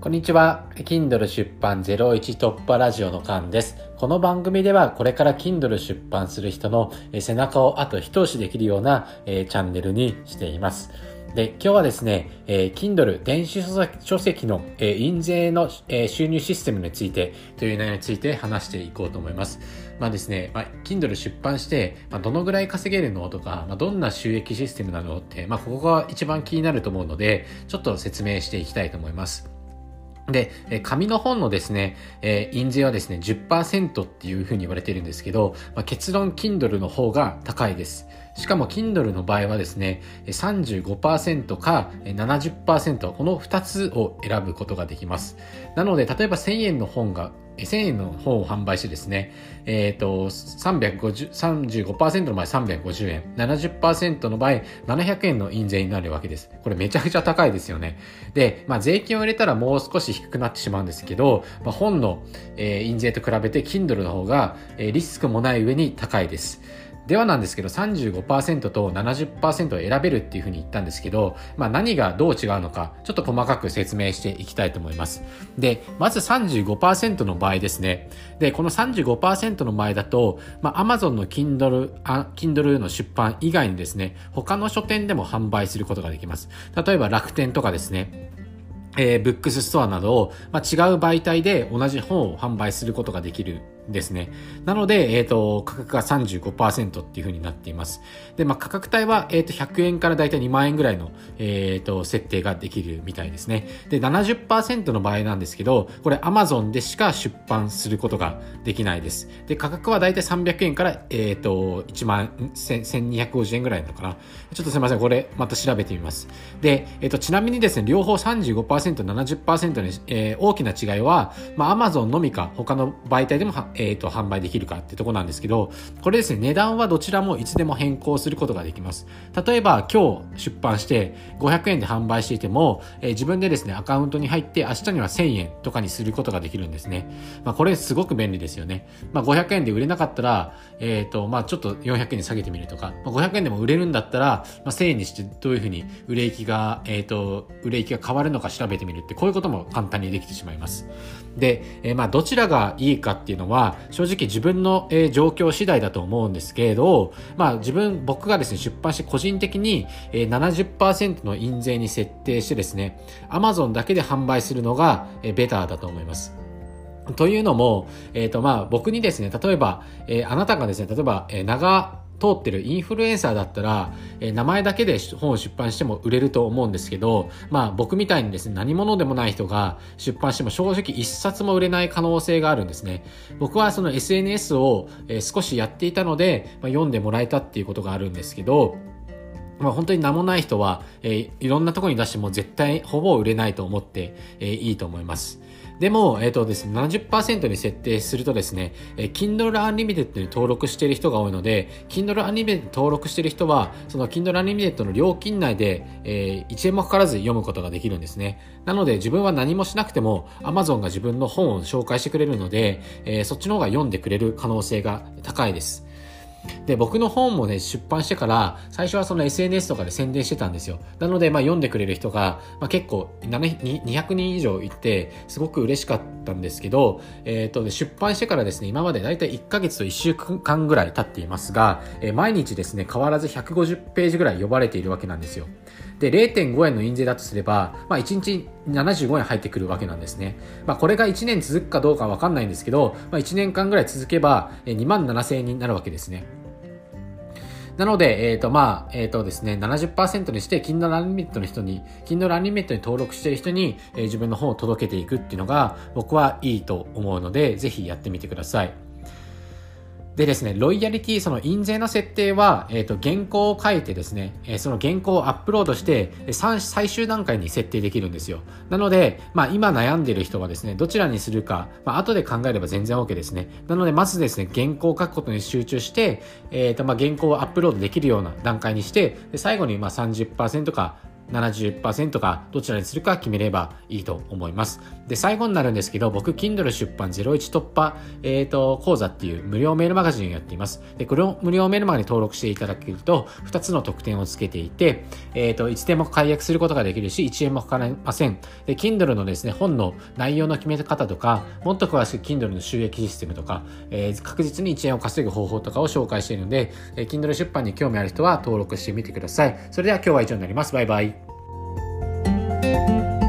こんにちは。Kindle 出版01突破ラジオのカンです。この番組ではこれから Kindle 出版する人の背中をあと一押しできるような、チャンネルにしています。で、今日はですね、えー、Kindle 電子書籍の、えー、印税の、えー、収入システムについてという内容について話していこうと思います。まあですね、まあ、Kindle 出版して、まあ、どのぐらい稼げるのとか、まあ、どんな収益システムなのって、まあ、ここが一番気になると思うので、ちょっと説明していきたいと思います。で、紙の本のですね、えー、印税はですね、10%っていうふうに言われてるんですけど、まあ、結論 Kindle の方が高いです。しかも Kindle の場合はですね、35%か70%、この2つを選ぶことができます。なので、例えば1000円の本が1000円の本を販売してですね、えっ、ー、と、350、35%の場合350円、70%の場合700円の印税になるわけです。これめちゃくちゃ高いですよね。で、まあ税金を入れたらもう少し低くなってしまうんですけど、まあ、本の、えー、印税と比べて Kindle の方が、えー、リスクもない上に高いです。ではなんですけど35%と70%を選べるっていうふうに言ったんですけど、まあ何がどう違うのか、ちょっと細かく説明していきたいと思います。で、まず35%の場合ですね。で、この35%の場合だと、まあ Amazon の Kindle、Kindle の出版以外にですね、他の書店でも販売することができます。例えば楽天とかですね。えー、ブックスストアなどを、まあ、違う媒体で同じ本を販売することができるですね。なので、えっ、ー、と、価格が35%っていう風になっています。で、まあ、価格帯は、えっ、ー、と、100円からだいたい2万円ぐらいの、えっ、ー、と、設定ができるみたいですね。で、70%の場合なんですけど、これ Amazon でしか出版することができないです。で、価格はだいたい300円から、えっ、と、1万、1250円ぐらいなのかな。ちょっとすいません。これ、また調べてみます。で、えっ、と、ちなみにですね、両方35%、70%に、えー、大きな違いは、まあ、Amazon のみか、他の媒体でも、ええっ、ー、と、販売できるかってとこなんですけど、これですね、値段はどちらもいつでも変更することができます。例えば、今日出版して500円で販売していても、えー、自分でですね、アカウントに入って明日には1000円とかにすることができるんですね。まあ、これすごく便利ですよね。まあ、500円で売れなかったら、えっ、ー、と、まあ、ちょっと400円に下げてみるとか、まあ、500円でも売れるんだったら、まあ、1000円にしてどういうふうに売れ行きが、えっ、ー、と、売れ行きが変わるのか調べてみるって、こういうことも簡単にできてしまいます。で、えー、まあ、どちらがいいかっていうのは、正直自分の、えー、状況次第だと思うんですけれど、まあ、自分、僕がですね、出版して個人的に、えー、70%の印税に設定してですね、Amazon だけで販売するのが、えー、ベターだと思います。というのも、えっ、ー、と、まあ、僕にですね、例えば、えー、あなたがですね、例えば、えー、長通ってるインフルエンサーだったら、えー、名前だけで本を出版しても売れると思うんですけど、まあ僕みたいにですね、何者でもない人が出版しても正直一冊も売れない可能性があるんですね。僕はその SNS を、えー、少しやっていたので、まあ、読んでもらえたっていうことがあるんですけど、まあ、本当に名もない人は、えー、いろんなところに出しても絶対ほぼ売れないと思って、えー、いいと思います。でも、えっ、ー、とですね、70%に設定するとですね、えー、Kindle Unlimited に登録している人が多いので、Kindle Unlimited 登録している人は、その Kindle Unlimited の料金内で、えー、1円もかからず読むことができるんですね。なので、自分は何もしなくても、Amazon が自分の本を紹介してくれるので、えー、そっちの方が読んでくれる可能性が高いです。で、僕の本もね、出版してから、最初はその SNS とかで宣伝してたんですよ。なので、まあ読んでくれる人が、まあ結構、200人以上いて、すごく嬉しかったんですけど、えっ、ー、と、出版してからですね、今までだいたい1ヶ月と1週間ぐらい経っていますが、えー、毎日ですね、変わらず150ページぐらい呼ばれているわけなんですよ。で、0.5円の印税だとすれば、まあ1日75円入ってくるわけなんですね。まあこれが1年続くかどうかわかんないんですけど、まあ1年間ぐらい続けば、2万7000円になるわけですね。なので、えっ、ー、と、まあ、えっ、ー、とですね、70%にして、Kindle Unlimited の人に、Kindle Unlimited に登録している人に、えー、自分の本を届けていくっていうのが、僕はいいと思うので、ぜひやってみてください。でですね、ロイヤリティ、その印税の設定は、えっ、ー、と、原稿を書いてですね、えー、その原稿をアップロードして、最終段階に設定できるんですよ。なので、まあ今悩んでる人はですね、どちらにするか、まあ後で考えれば全然 OK ですね。なので、まずですね、原稿を書くことに集中して、えっ、ー、と、まあ原稿をアップロードできるような段階にして、で最後にまあ30%か、70%かどちらにするか決めればいいと思います。で、最後になるんですけど、僕、Kindle 出版01突破、えっ、ー、と、講座っていう無料メールマガジンをやっています。で、この無料メールマガに登録していただけると、2つの特典をつけていて、えっ、ー、と、いつでも解約することができるし、1円もかかりません。で、Kindle のですね、本の内容の決め方とか、もっと詳しく Kindle の収益システムとか、えー、確実に1円を稼ぐ方法とかを紹介しているので、えー、Kindle 出版に興味ある人は登録してみてください。それでは今日は以上になります。バイバイ。Música